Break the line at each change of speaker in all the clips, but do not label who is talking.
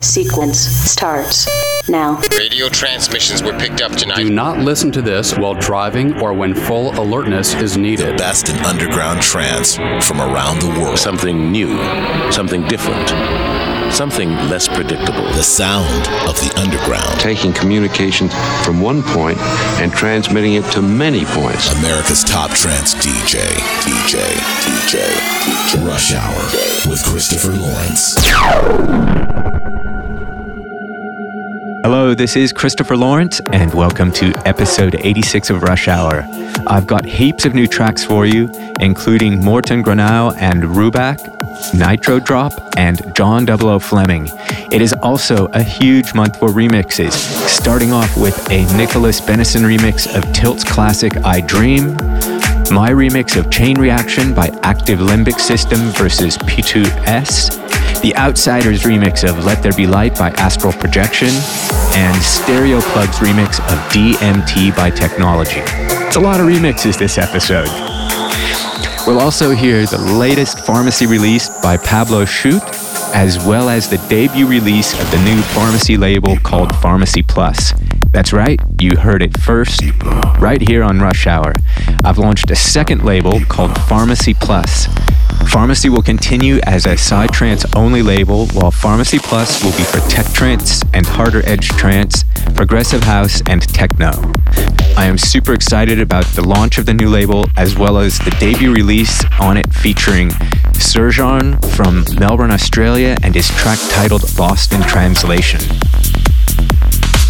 Sequence starts now.
Radio transmissions were picked up tonight.
Do not listen to this while driving or when full alertness is needed.
Best in underground trance from around the world.
Something new, something different, something less predictable.
The sound of the underground.
Taking communication from one point and transmitting it to many points.
America's top trance DJ, DJ, DJ, DJ. Rush Hour with Christopher Lawrence.
Hello, this is Christopher Lawrence, and welcome to episode 86 of Rush Hour. I've got heaps of new tracks for you, including Morten Granau and Rubak, Nitro Drop, and John 00 Fleming. It is also a huge month for remixes, starting off with a Nicholas Benison remix of Tilt's classic I Dream, my remix of Chain Reaction by Active Limbic System versus P2S, the Outsiders remix of Let There Be Light by Astral Projection, and Stereo Plug's remix of DMT by Technology. It's a lot of remixes this episode. We'll also hear the latest pharmacy release by Pablo Shoot, as well as the debut release of the new pharmacy label called Pharmacy Plus. That's right, you heard it first, right here on Rush Hour. I've launched a second label called Pharmacy Plus. Pharmacy will continue as a psytrance only label, while Pharmacy Plus will be for tech trance and harder edge trance, progressive house, and techno. I am super excited about the launch of the new label as well as the debut release on it featuring Serjan from Melbourne, Australia, and his track titled Lost in Translation.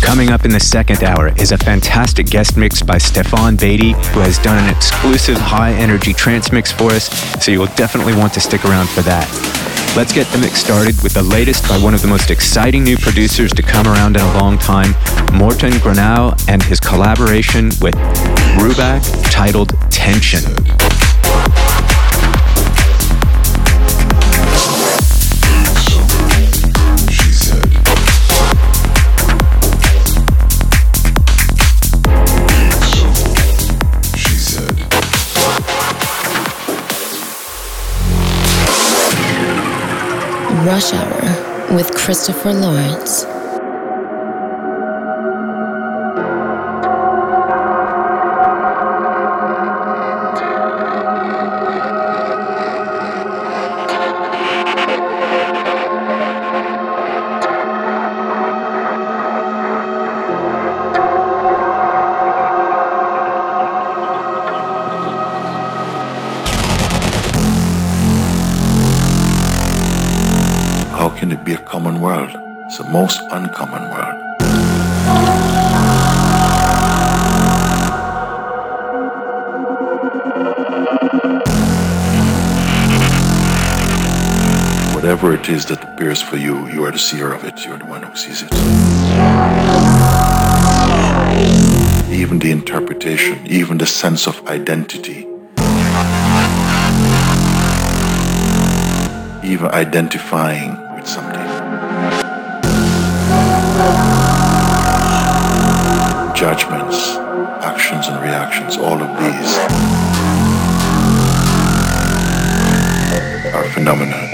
Coming up in the second hour is a fantastic guest mix by Stefan Beatty, who has done an exclusive high energy trance mix for us, so you'll definitely want to stick around for that. Let's get the mix started with the latest by one of the most exciting new producers to come around in a long time, Morten Granau, and his collaboration with Rubak titled Tension.
Rush Hour with Christopher Lawrence.
Appears for you, you are the seer of it, you're the one who sees it. Even the interpretation, even the sense of identity, even identifying with something. Judgments, actions and reactions, all of these are phenomena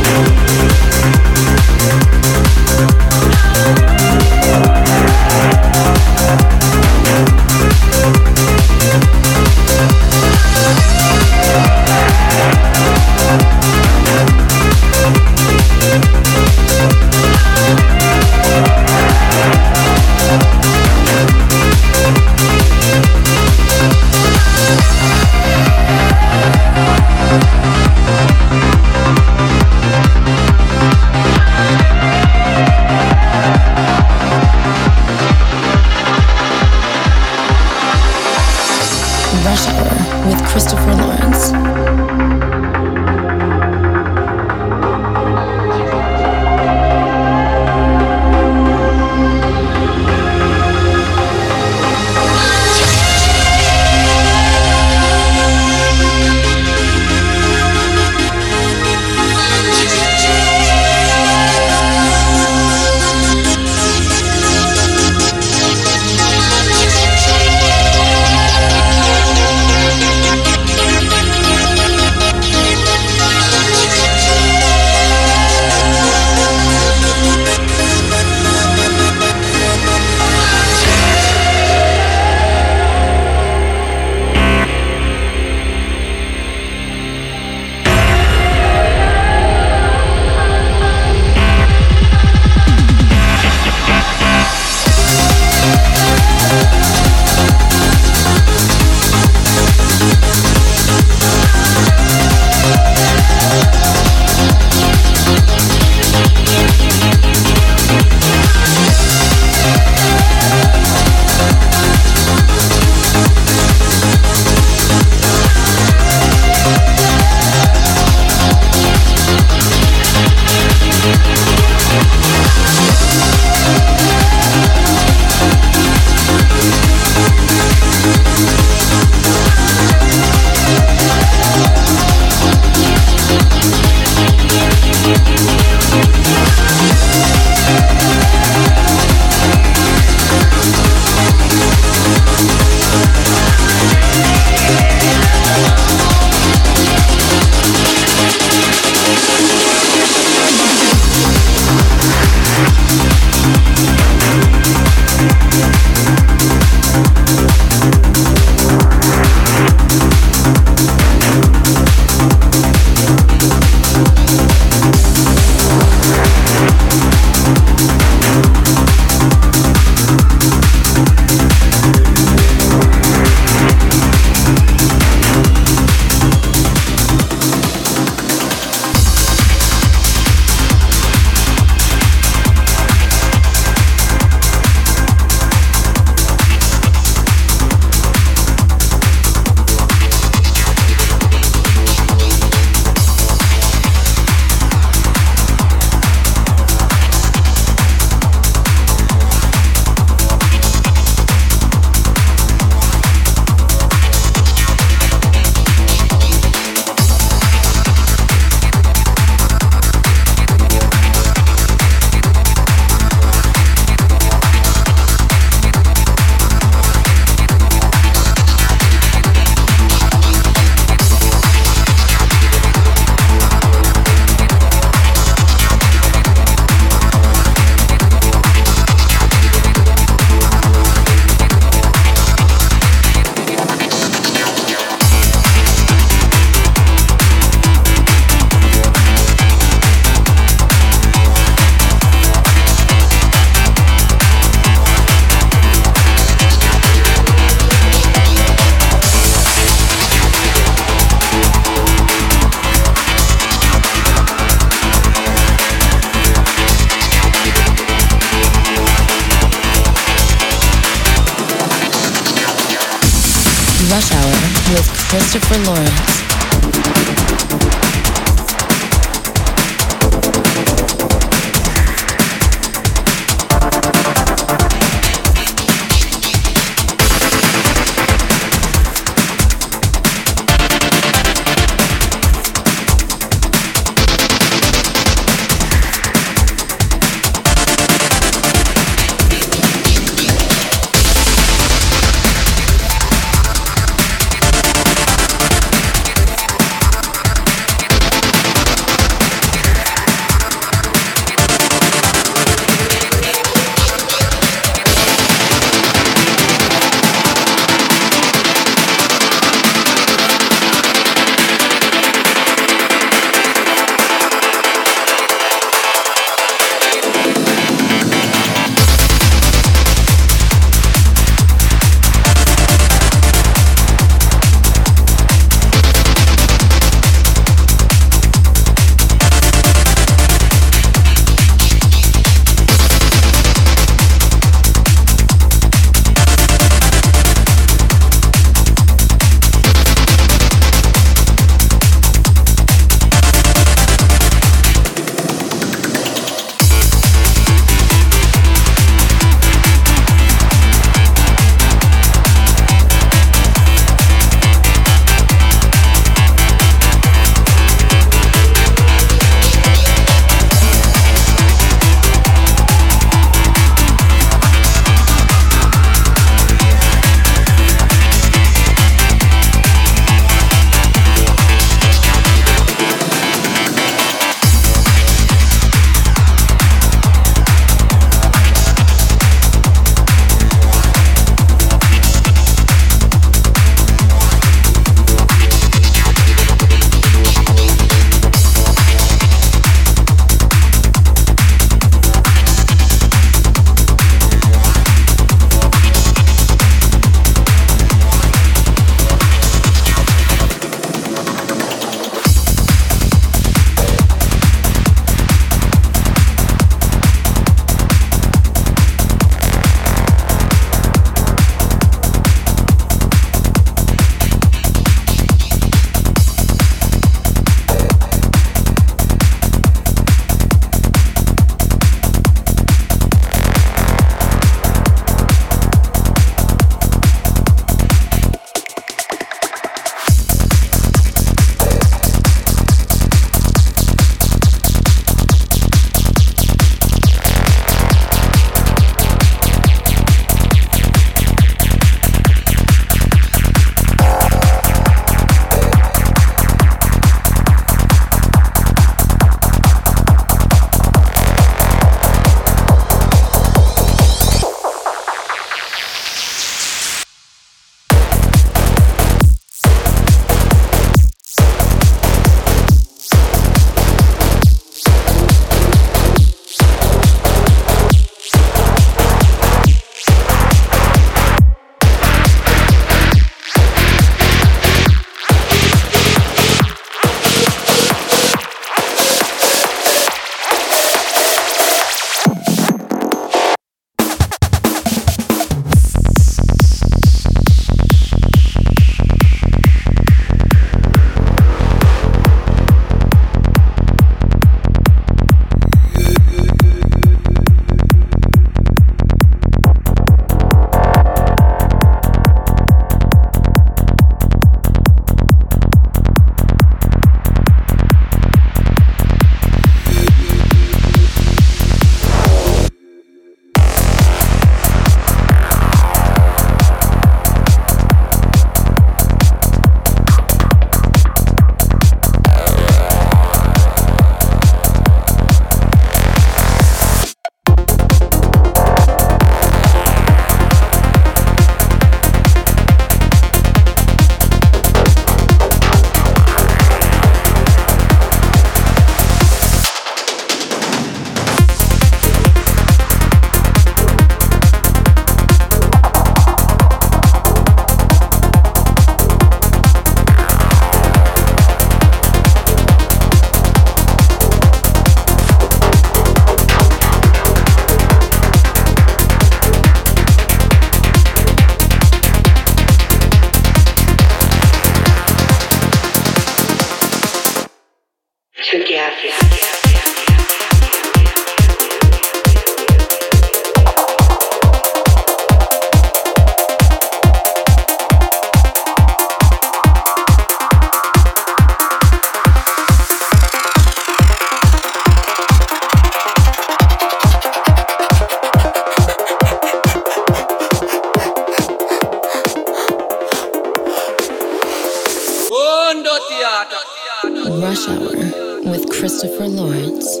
Rush Hour
with Christopher Lawrence.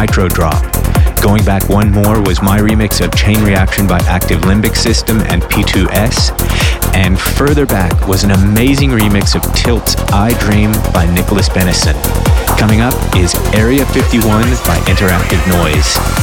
Nitro Drop. Going back one more was my remix of Chain Reaction by Active Limbic System and P2S. And further back was an amazing remix of Tilt's I Dream by Nicholas Benison. Coming up is Area 51 by Interactive Noise.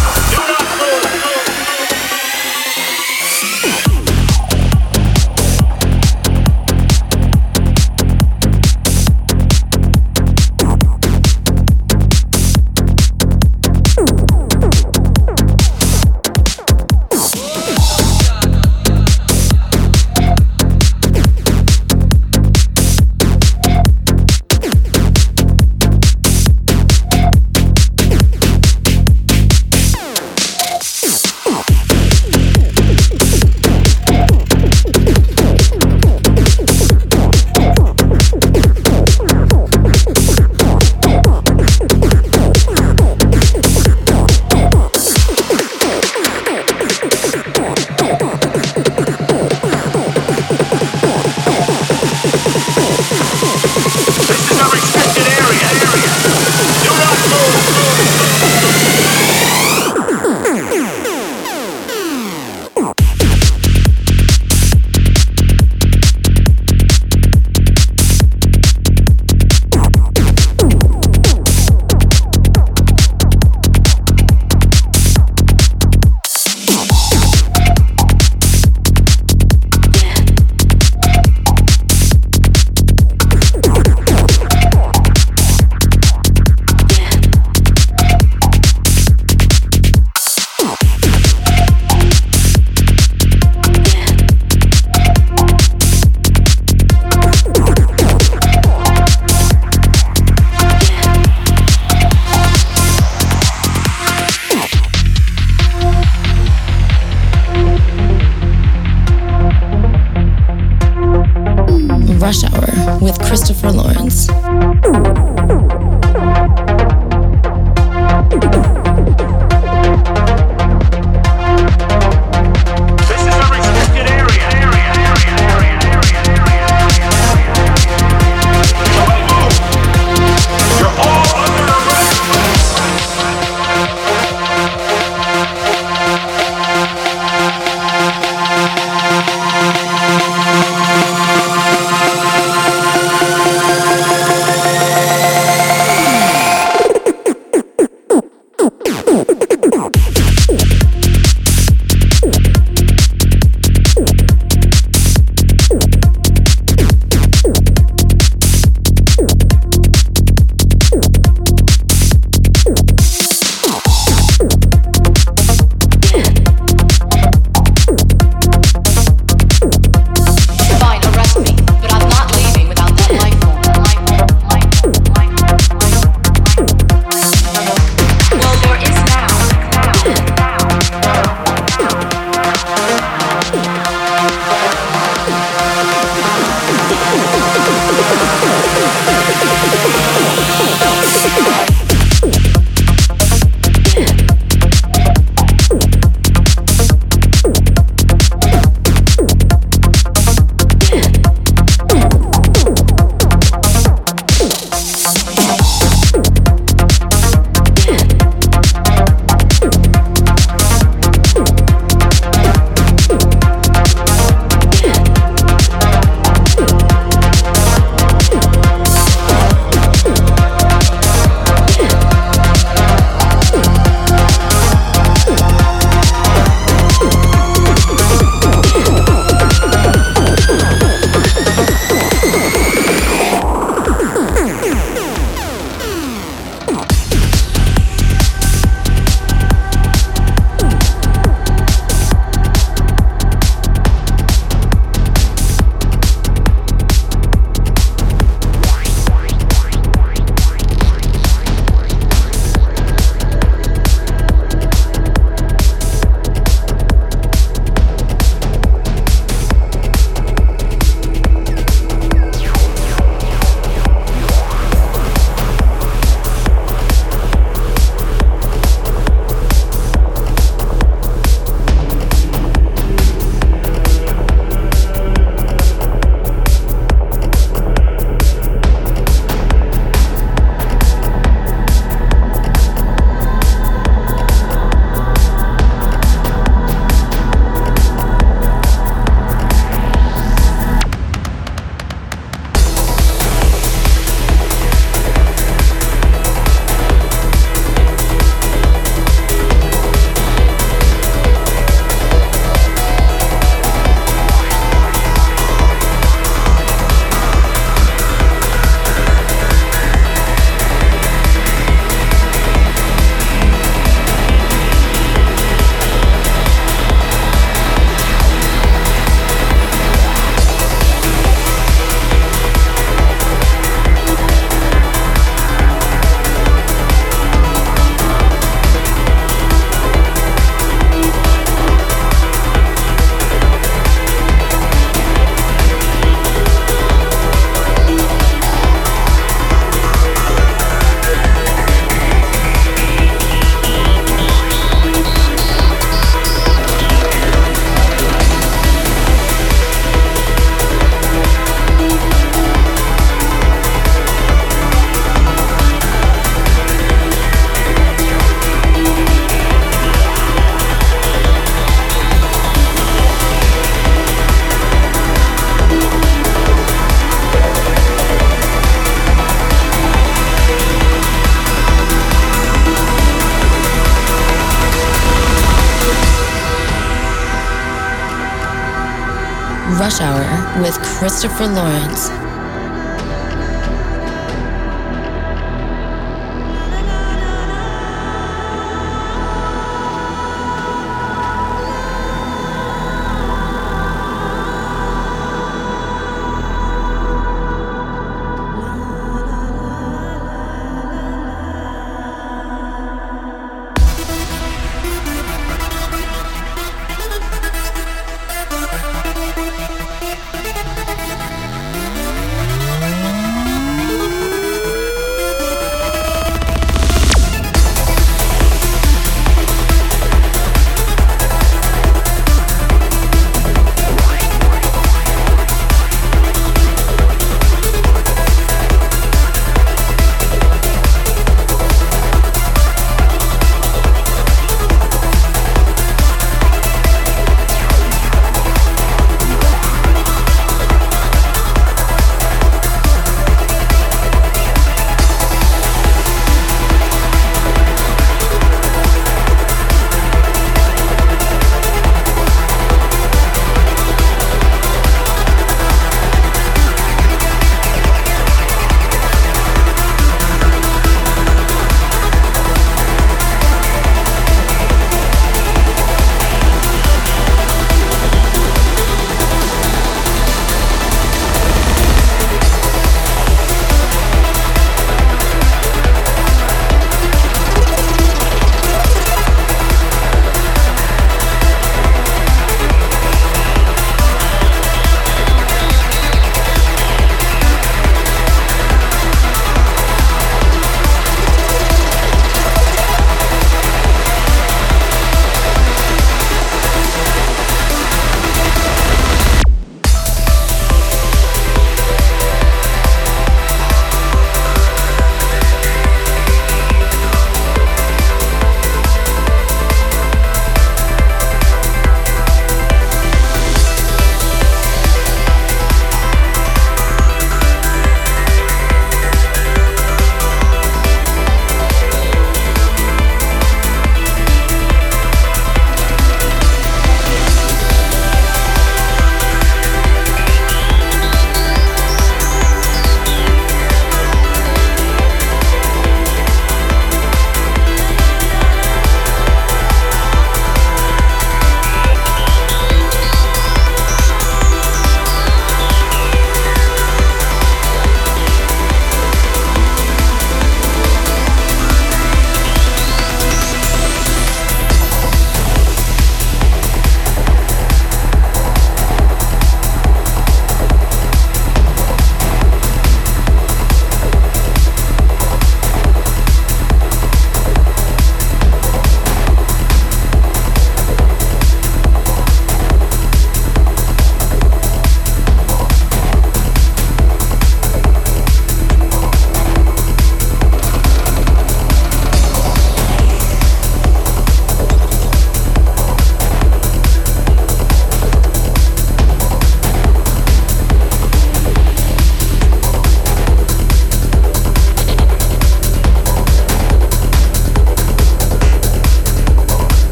Christopher Lawrence.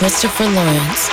Christopher Lawrence.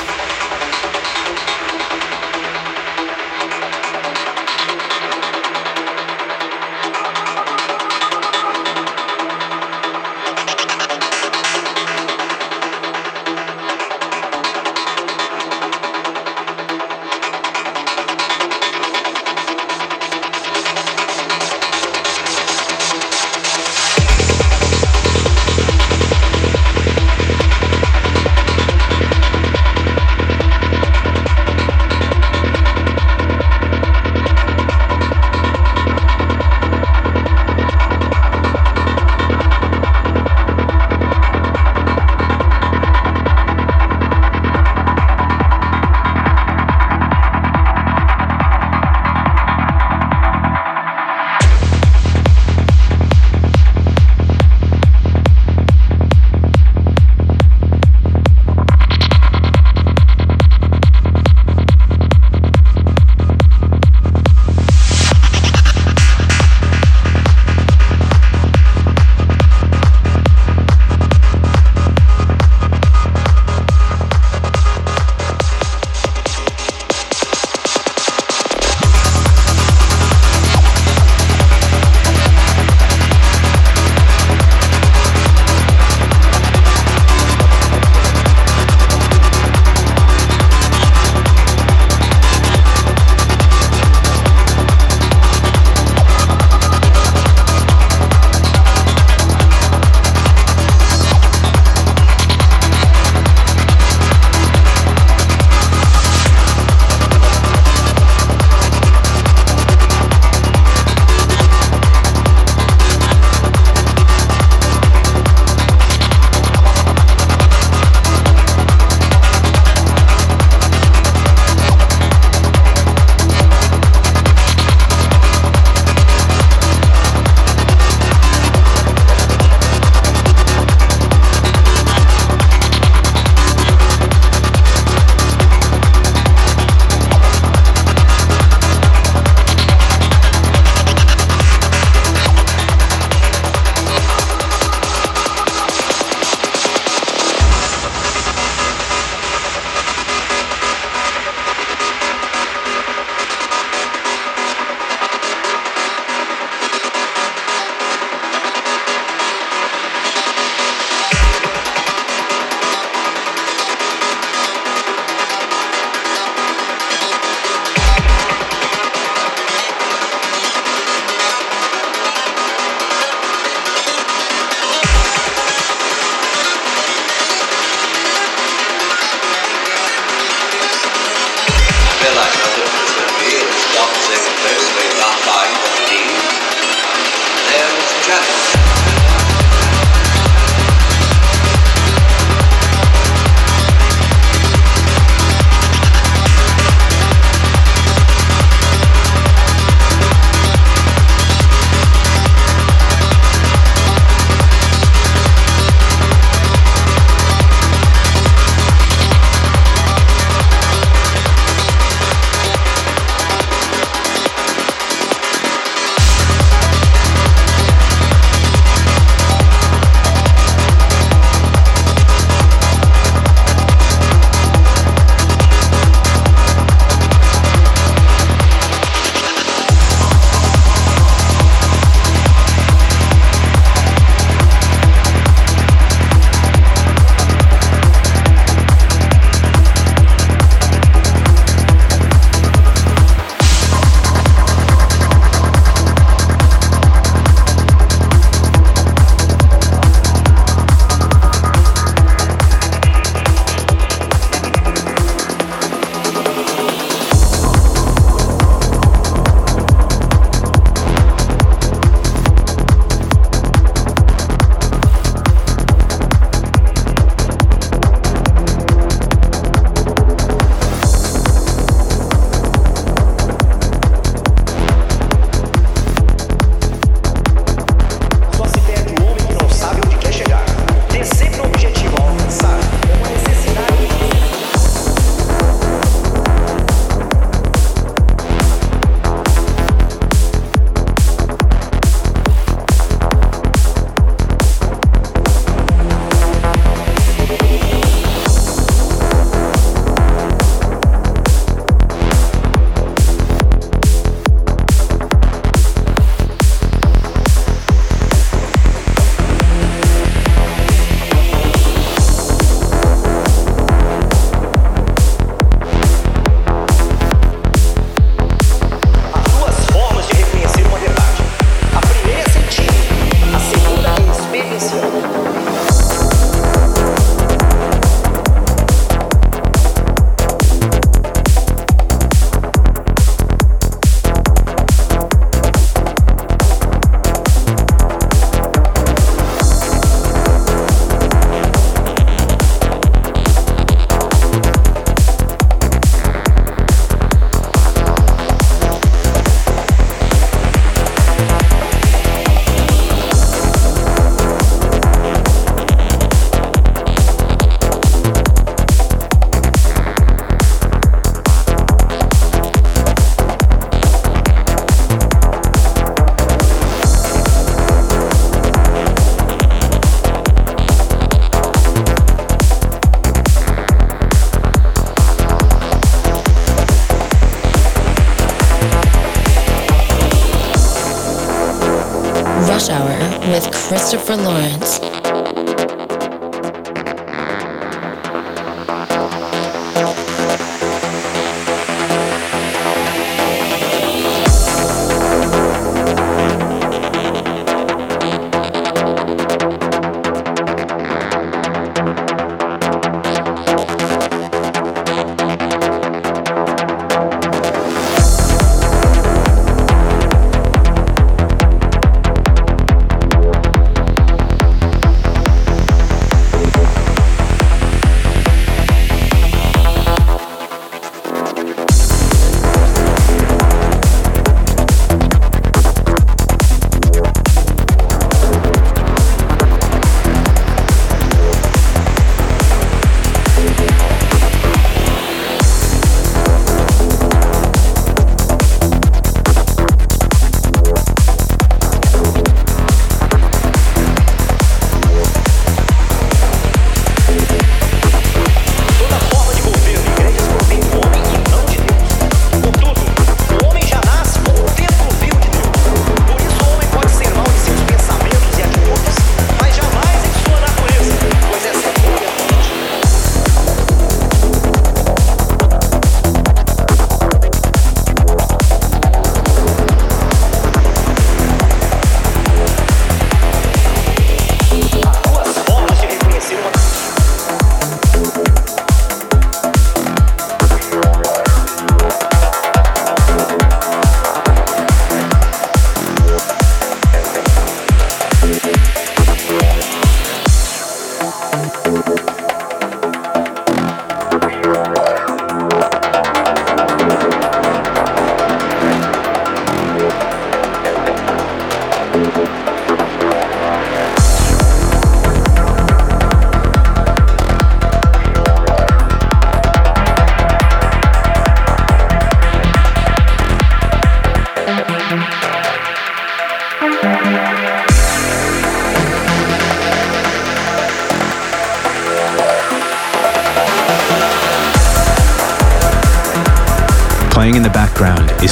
Christopher Lawrence.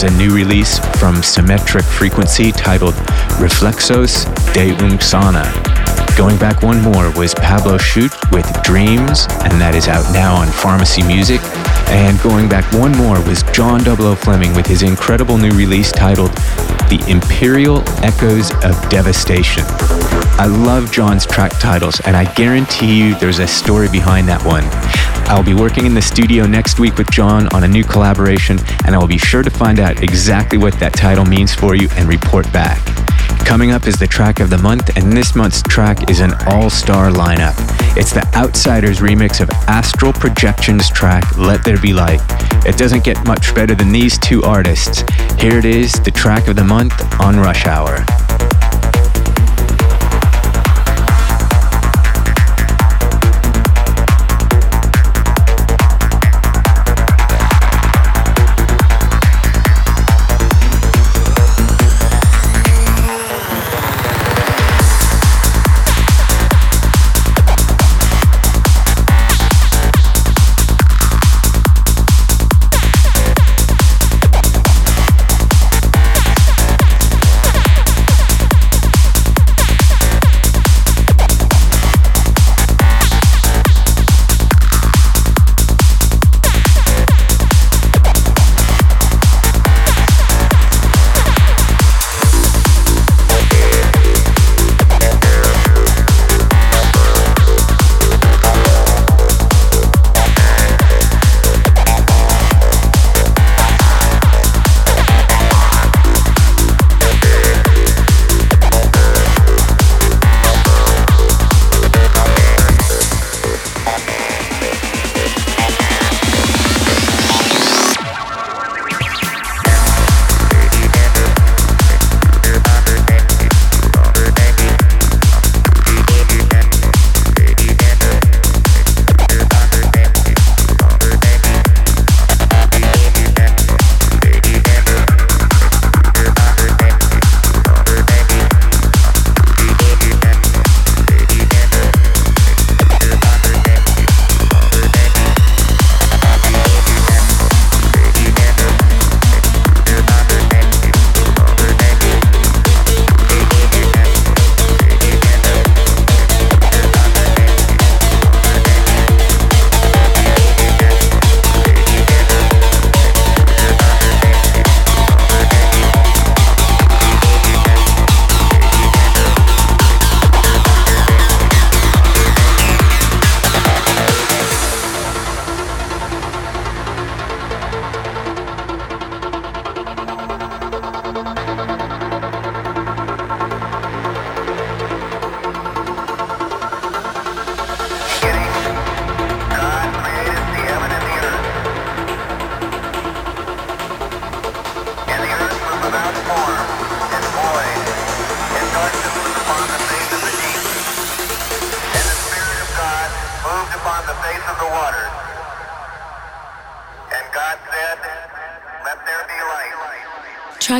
A new release from Symmetric Frequency titled Reflexos de un Sana. Going back one more was Pablo Shoot with Dreams, and that is out now on Pharmacy Music. And going back one more was John Double Fleming with his incredible new release titled The Imperial Echoes of Devastation. I love John's track titles, and I guarantee you there's a story behind that one. I'll be working in the studio next week with John on a new collaboration, and I will be sure to find out exactly what that title means for you and report back. Coming up is the track of the month, and this month's track is an all star lineup. It's the Outsiders remix of Astral Projections track Let There Be Light. It doesn't get much better than these two artists. Here it is, the track of the month on Rush Hour.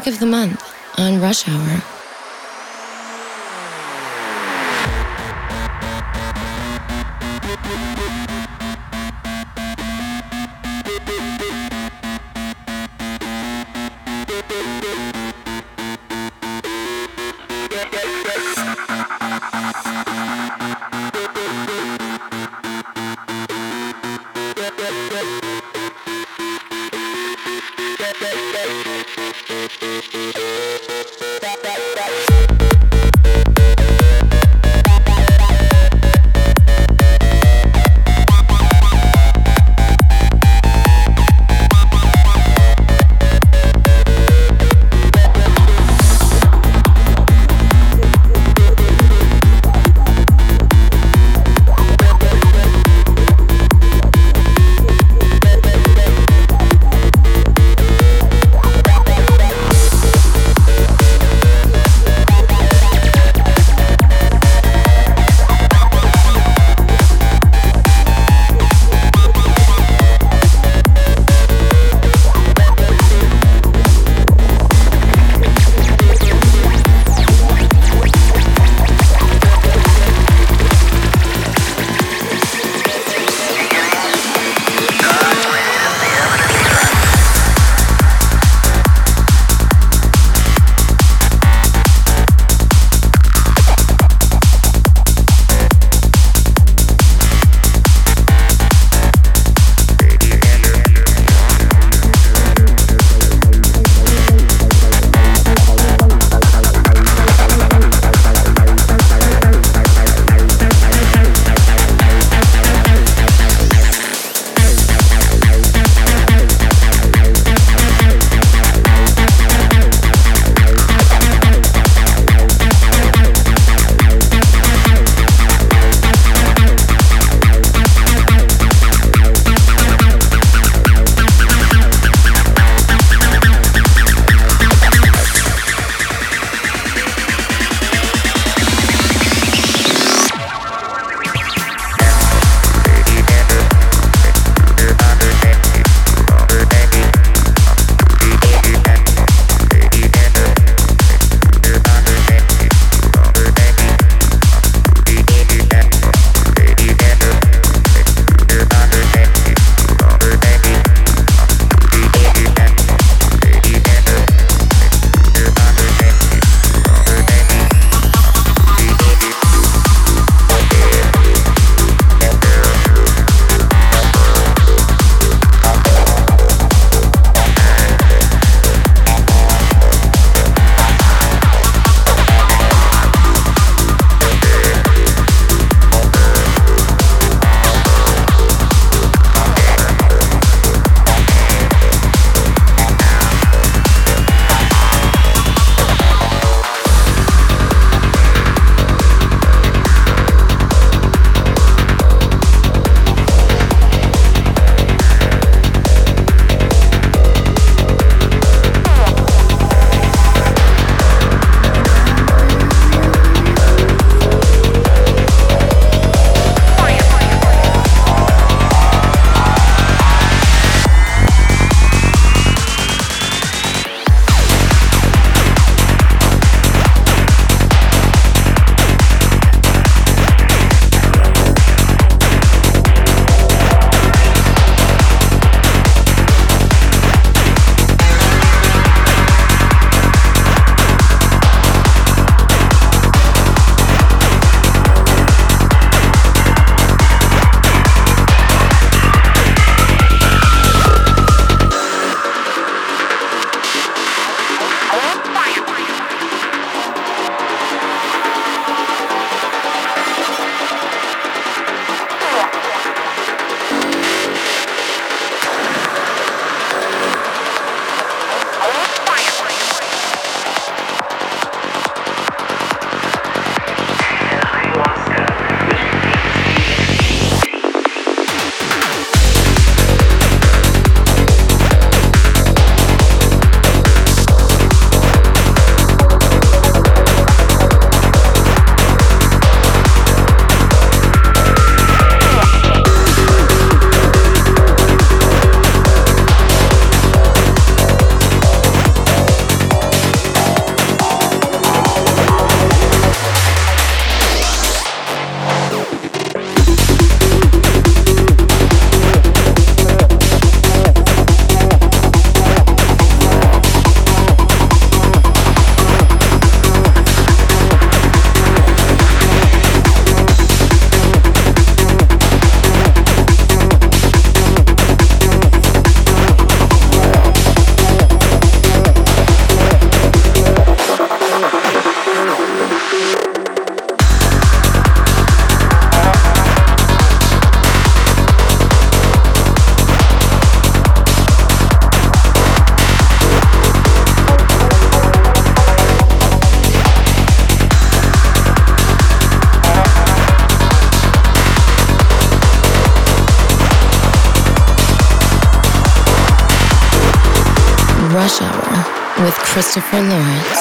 of the month on Rush Hour. Christopher Lawrence.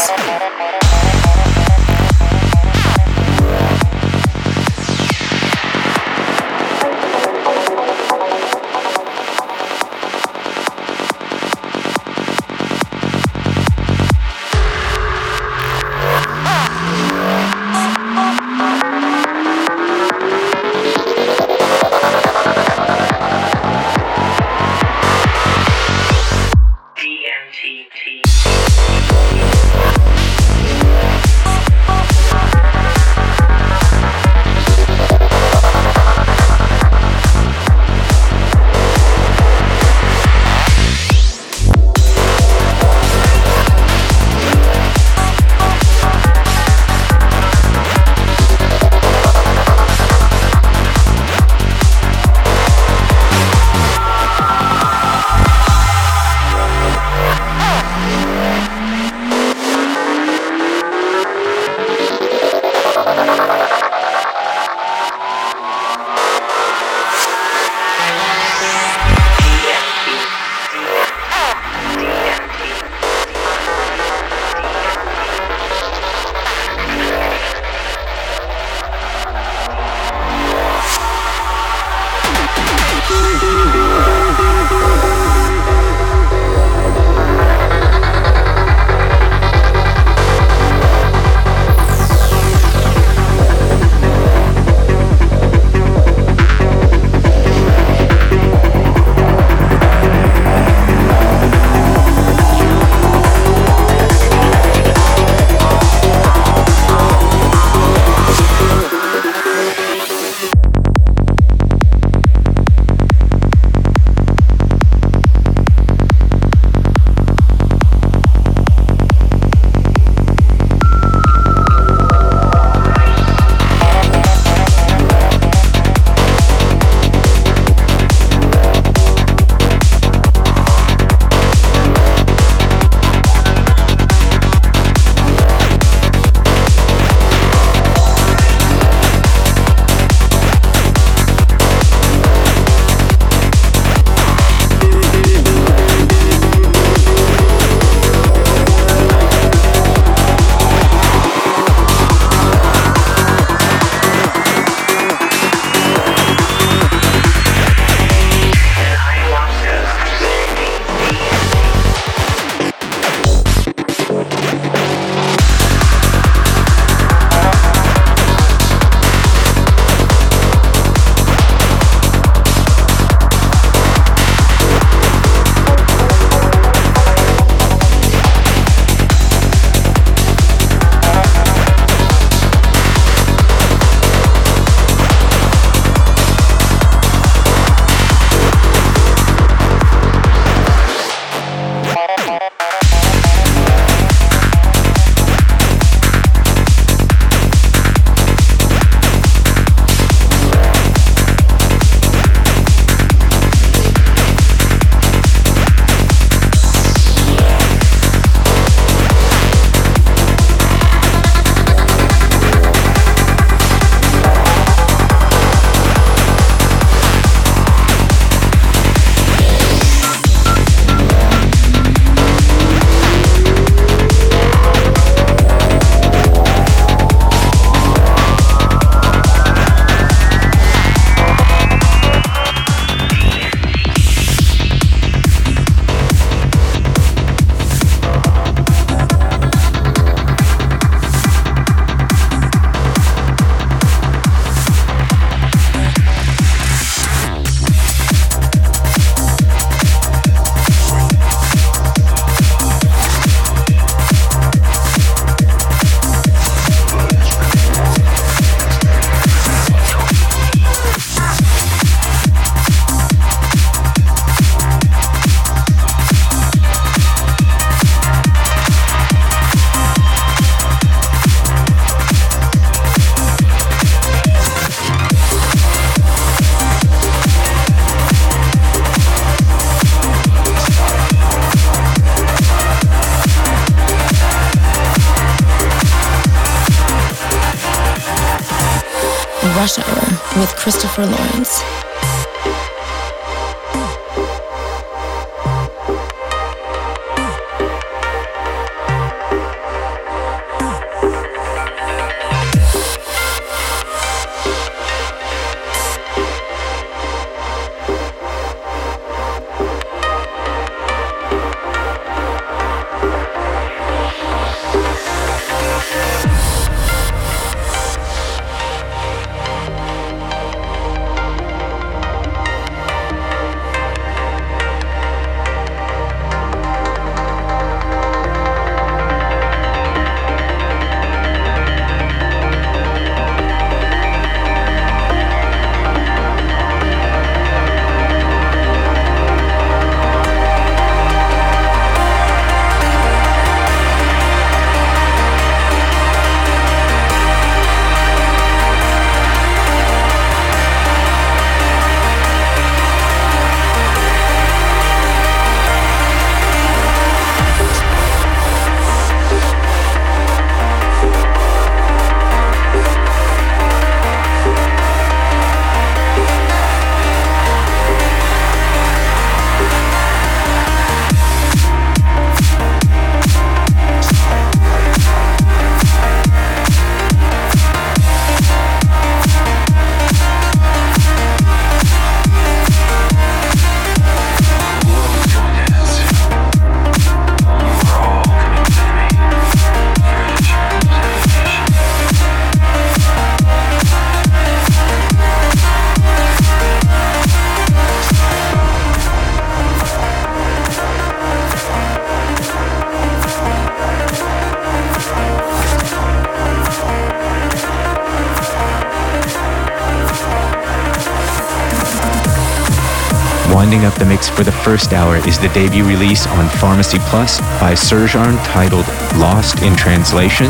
First hour is the debut release on Pharmacy Plus by Serjan titled Lost in Translation.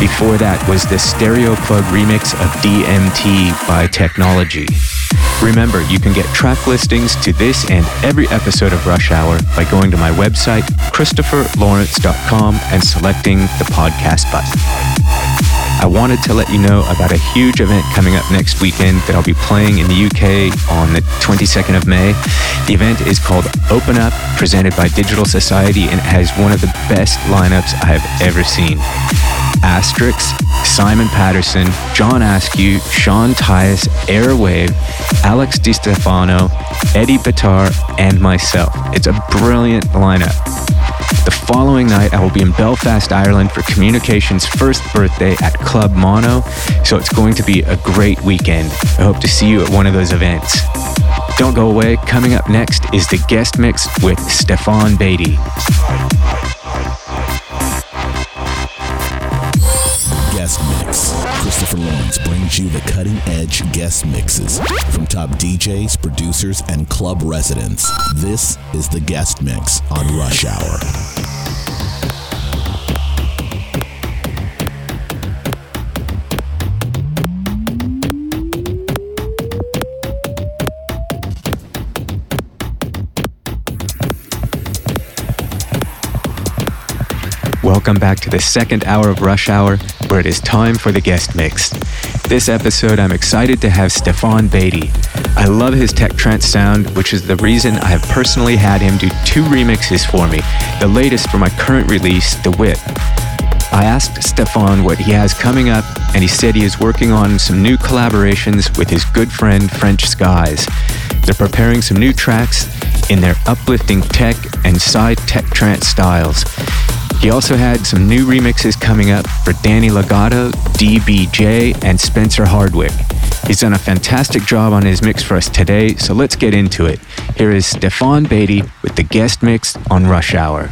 Before that was the Stereo Plug remix of DMT by Technology. Remember, you can get track listings to this and every episode of Rush Hour by going to my website, christopherlawrence.com, and selecting the podcast button. I wanted to let you know about a huge event coming up next weekend that I'll be playing in the UK on the 22nd of May. The event is called Open Up, presented by Digital Society, and has one of the best lineups I have ever seen. Astrix, Simon Patterson, John Askew, Sean Tyas, Airwave, Alex DiStefano, Eddie Bitar, and myself. It's a brilliant lineup. Following night, I will be in Belfast, Ireland for Communication's first birthday at Club Mono, so it's going to be a great weekend. I hope to see you at one of those events. Don't go away. Coming up next is the guest mix with Stefan Beatty.
Guest Mix. Christopher Lawrence brings you the cutting edge guest mixes from top DJs, producers, and club residents. This is the Guest Mix on Rush Hour.
Welcome back to the second hour of Rush Hour, where it is time for the guest mix. This episode, I'm excited to have Stefan Beatty. I love his tech trance sound, which is the reason I have personally had him do two remixes for me, the latest for my current release, The Whip. I asked Stefan what he has coming up, and he said he is working on some new collaborations with his good friend French Skies. They're preparing some new tracks in their uplifting tech and side tech trance styles. He also had some new remixes coming up for Danny Legato, DBJ, and Spencer Hardwick. He's done a fantastic job on his mix for us today, so let's get into it. Here is Stefan Beatty with the guest mix on Rush Hour.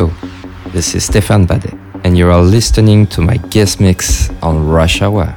Hello, this is Stefan Bade, and you are listening to my guest mix on Rush Hour.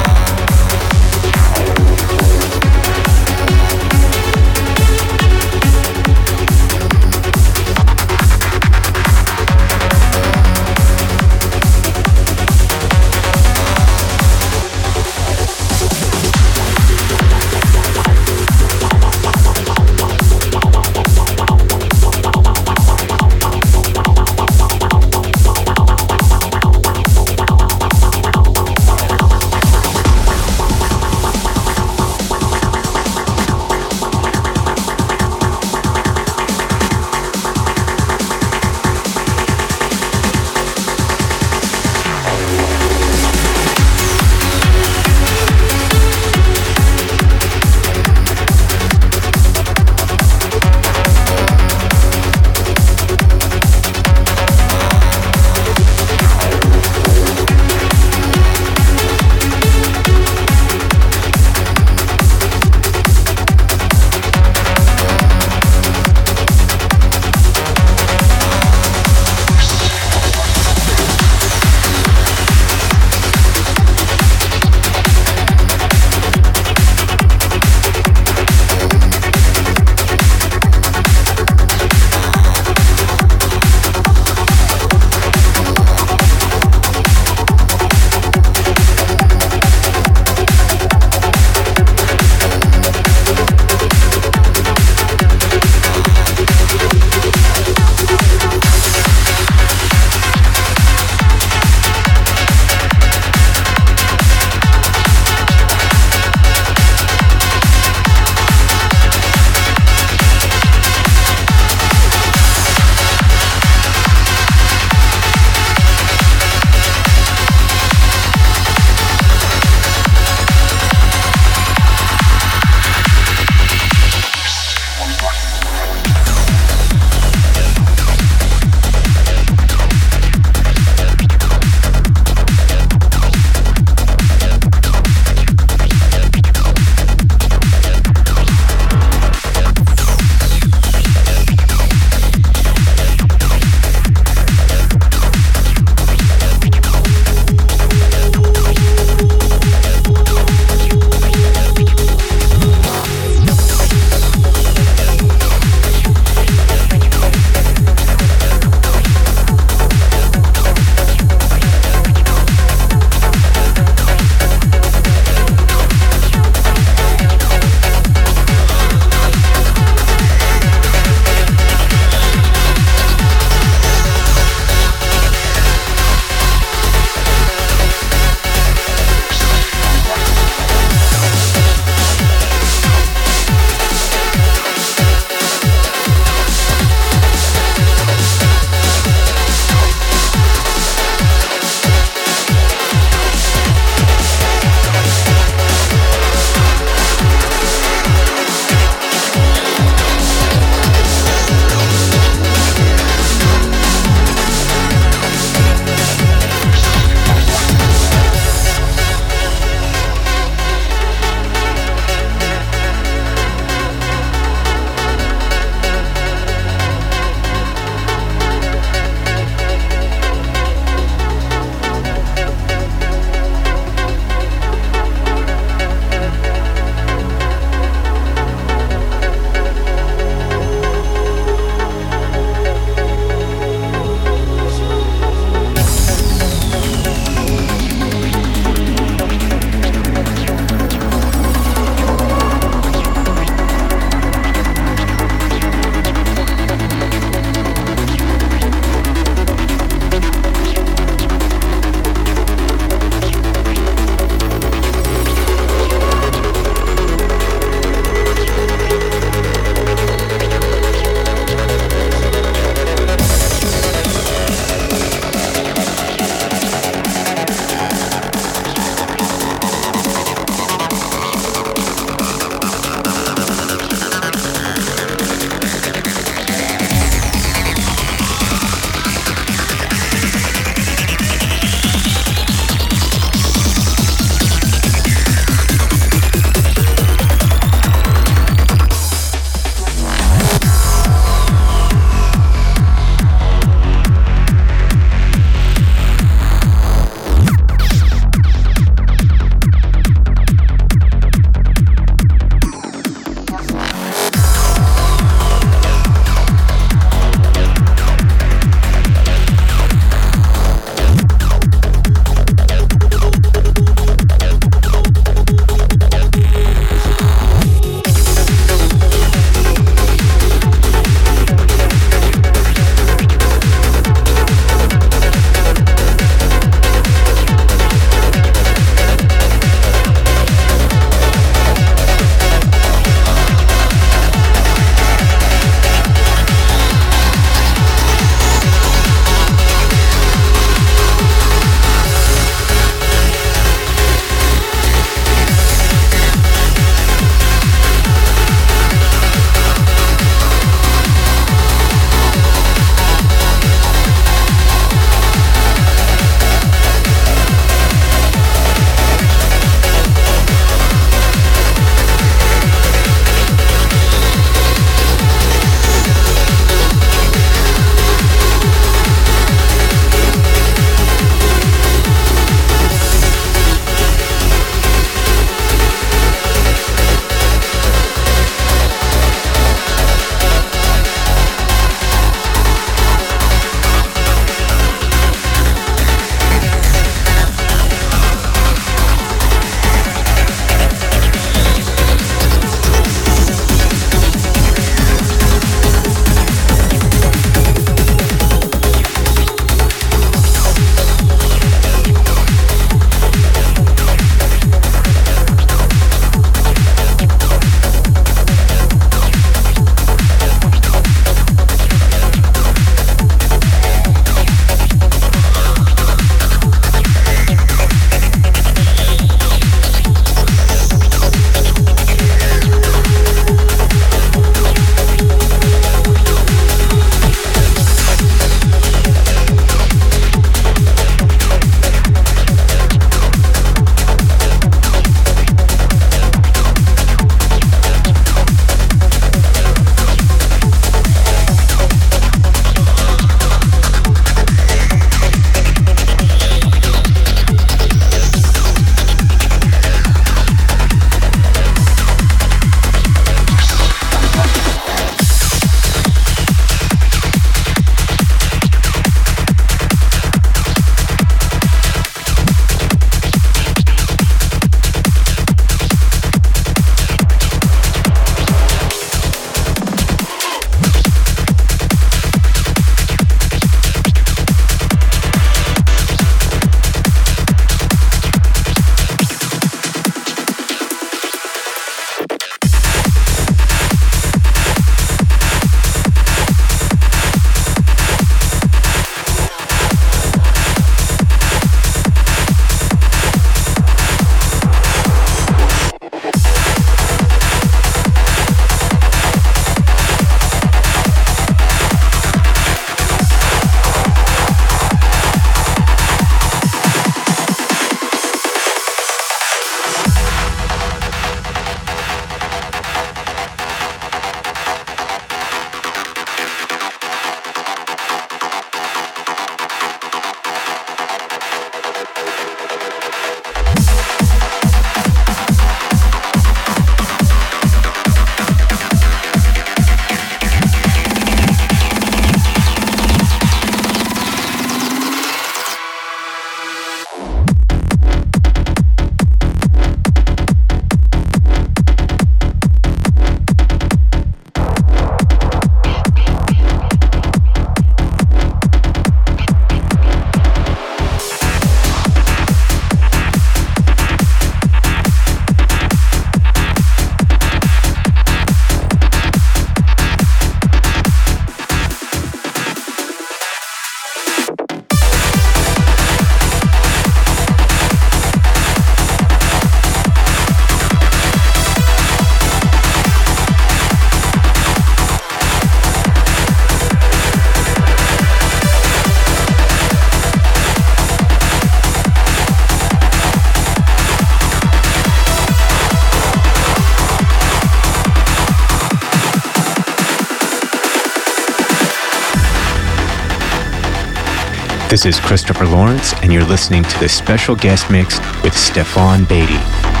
This is Christopher Lawrence, and you're listening to the special guest mix with Stefan
Bade.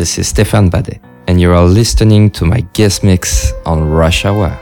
This is Stefan Bade, and you are listening to my guest mix on Rush Hour.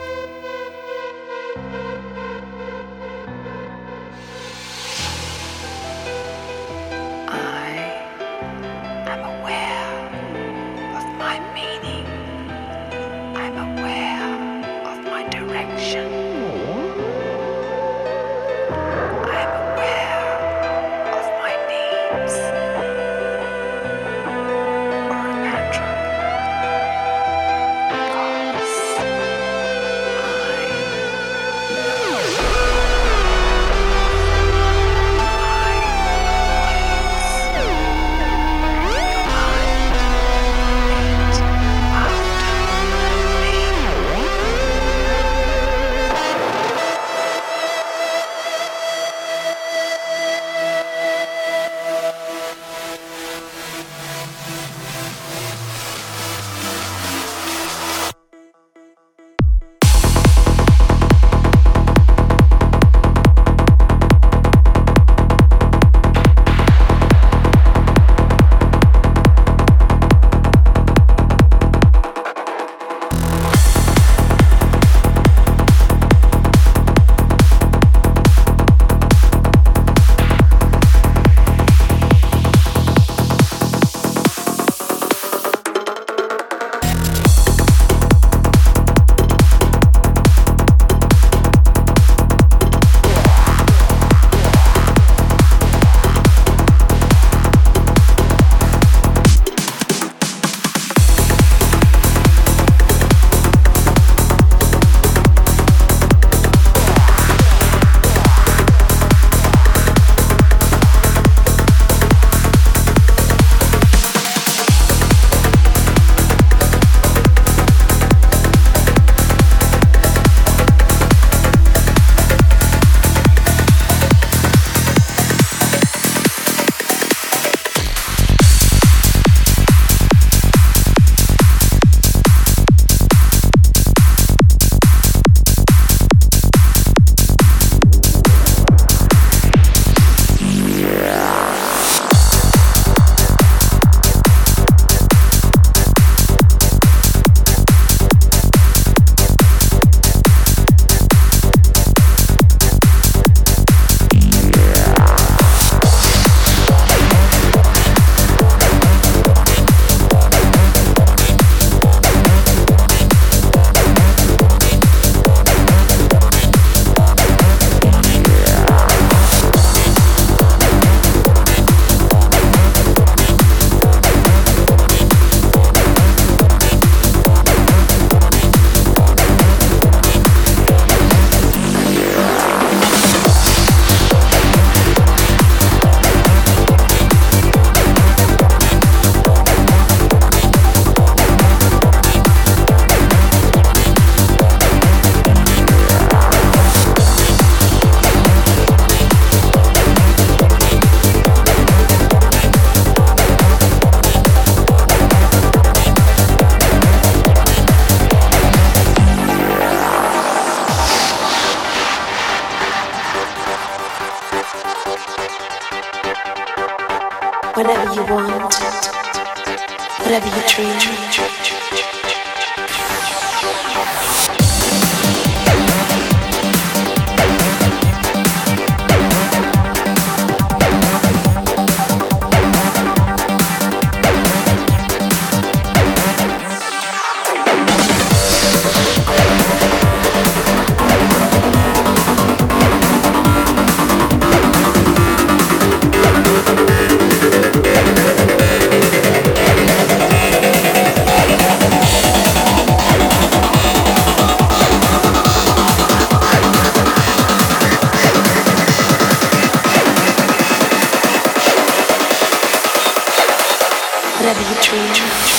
will be true.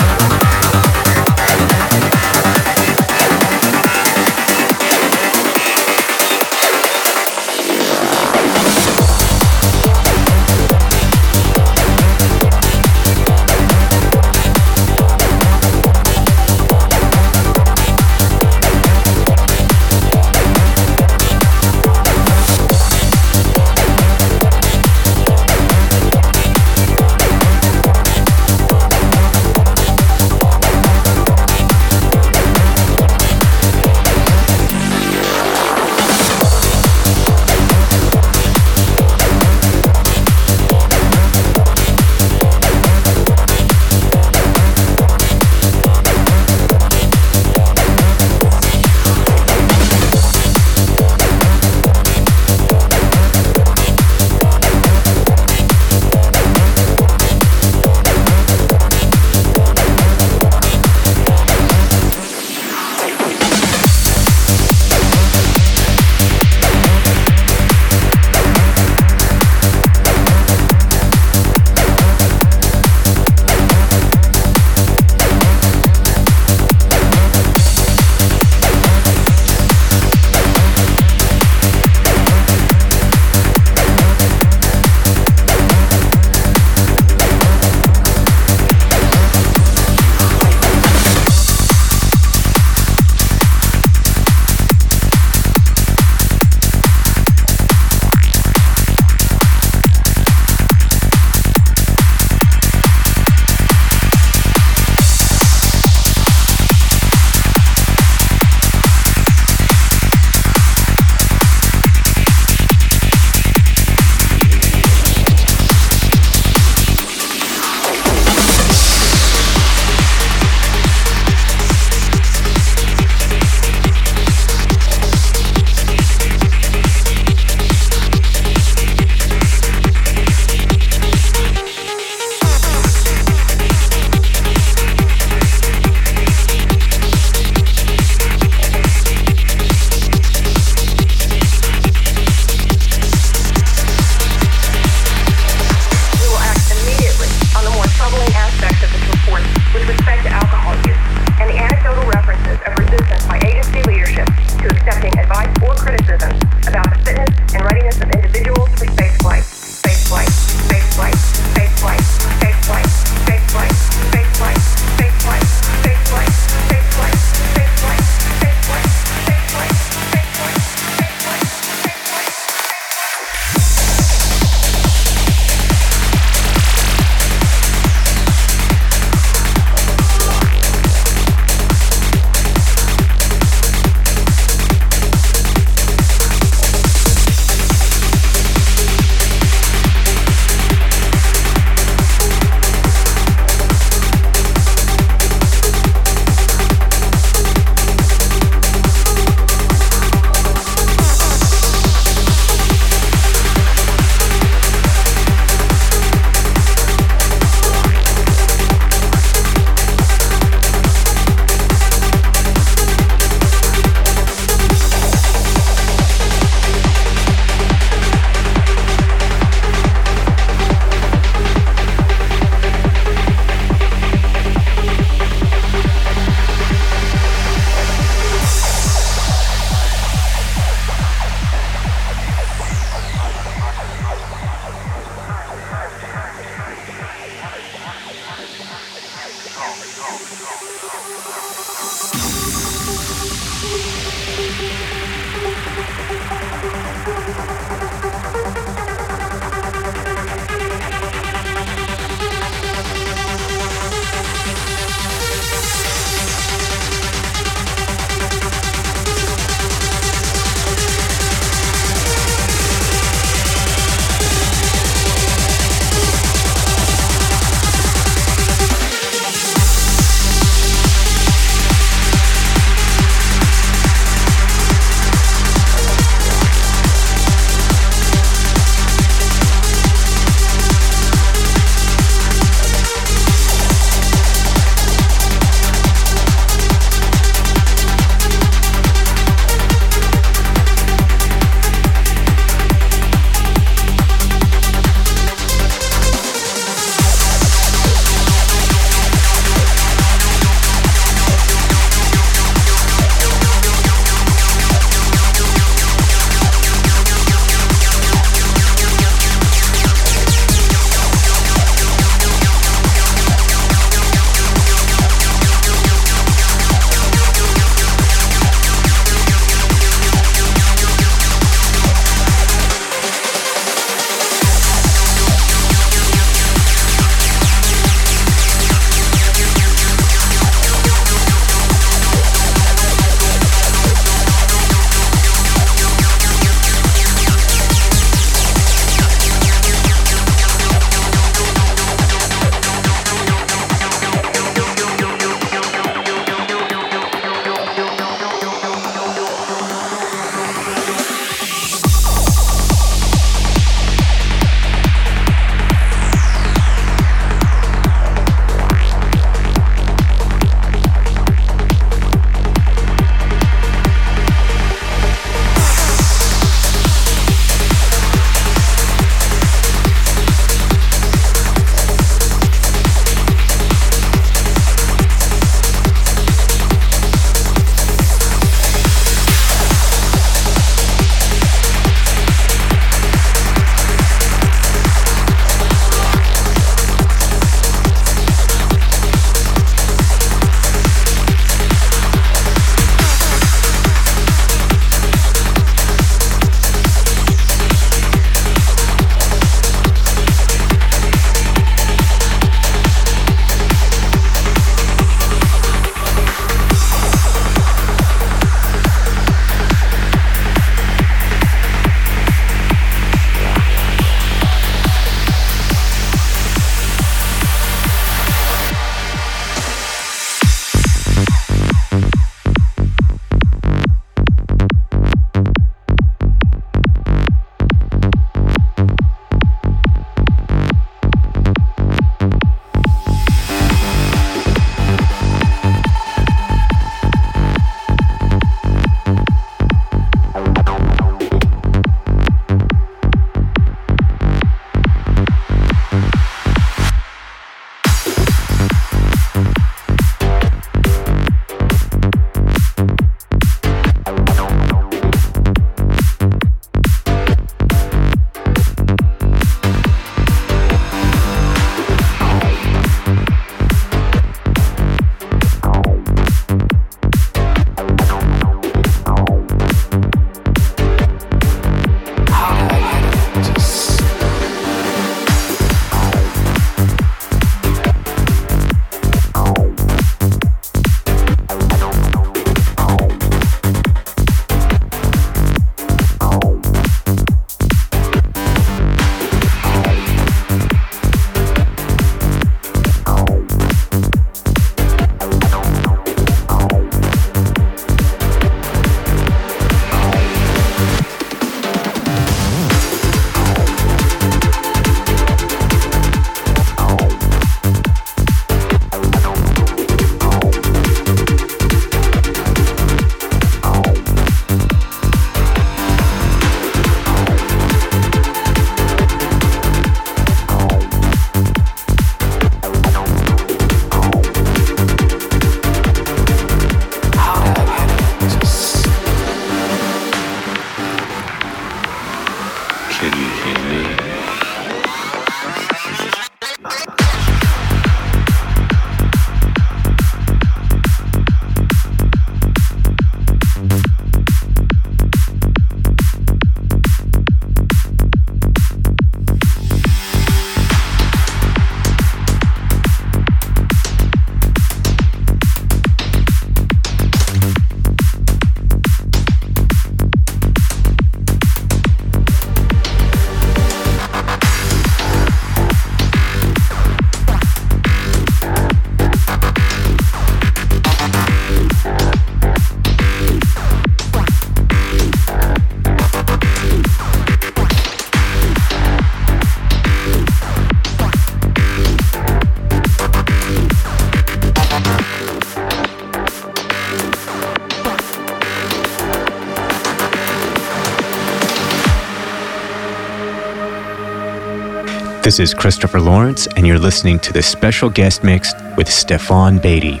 This is Christopher Lawrence, and you're listening to the special guest mix with Stefan
Bade.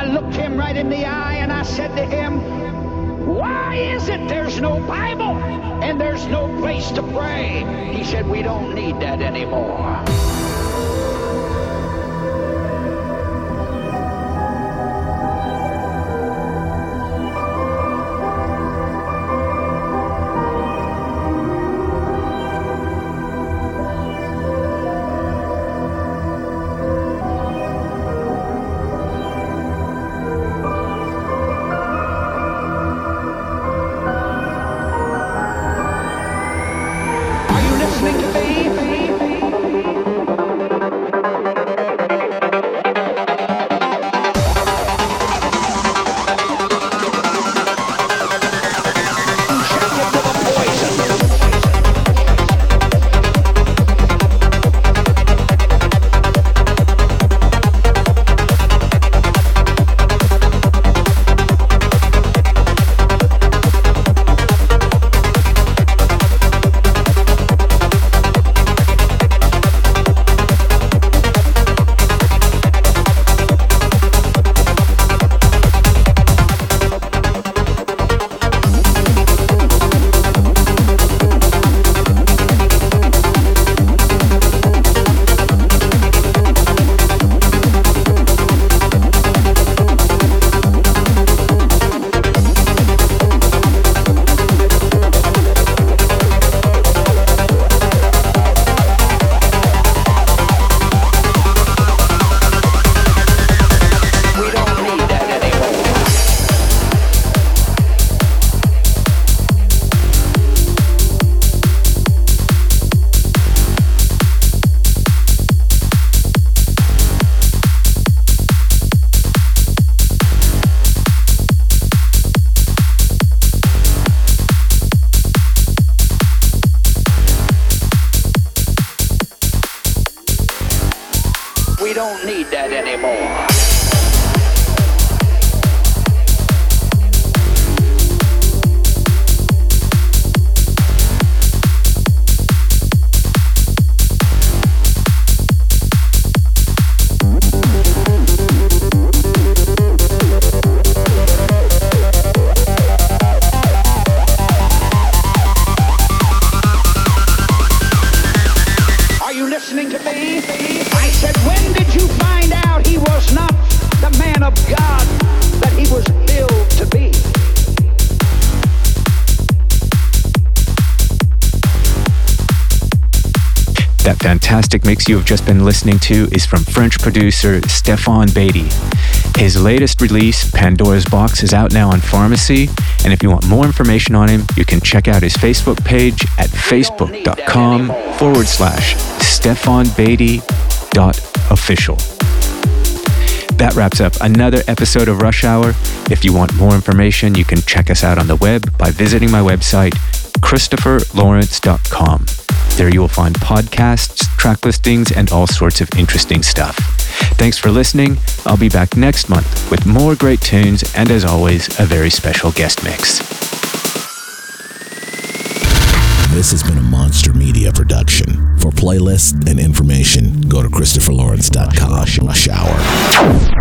I looked him right in the eye and I said to him, why is it there's no Bible and there's no place to pray? He said, we don't need that anymore.
Fantastic mix you have just been listening to is from French producer Stefan Bade. His latest release, Pandora's Box, is out now on Pharmacy, and if you want more information on him, you can check out his Facebook page at facebook.com forward slash Stefan Bade dot official. That wraps up another episode of Rush Hour. If you want more information, you can check us out on the web by visiting my website, christopherlawrence.com. There you will find podcasts, track listings, and all sorts of interesting stuff. Thanks for listening. I'll be back next month with more great tunes and, as always, a very special guest mix.
This has been a Monster Media production. For playlists and information, go to ChristopherLawrence.com. Hour.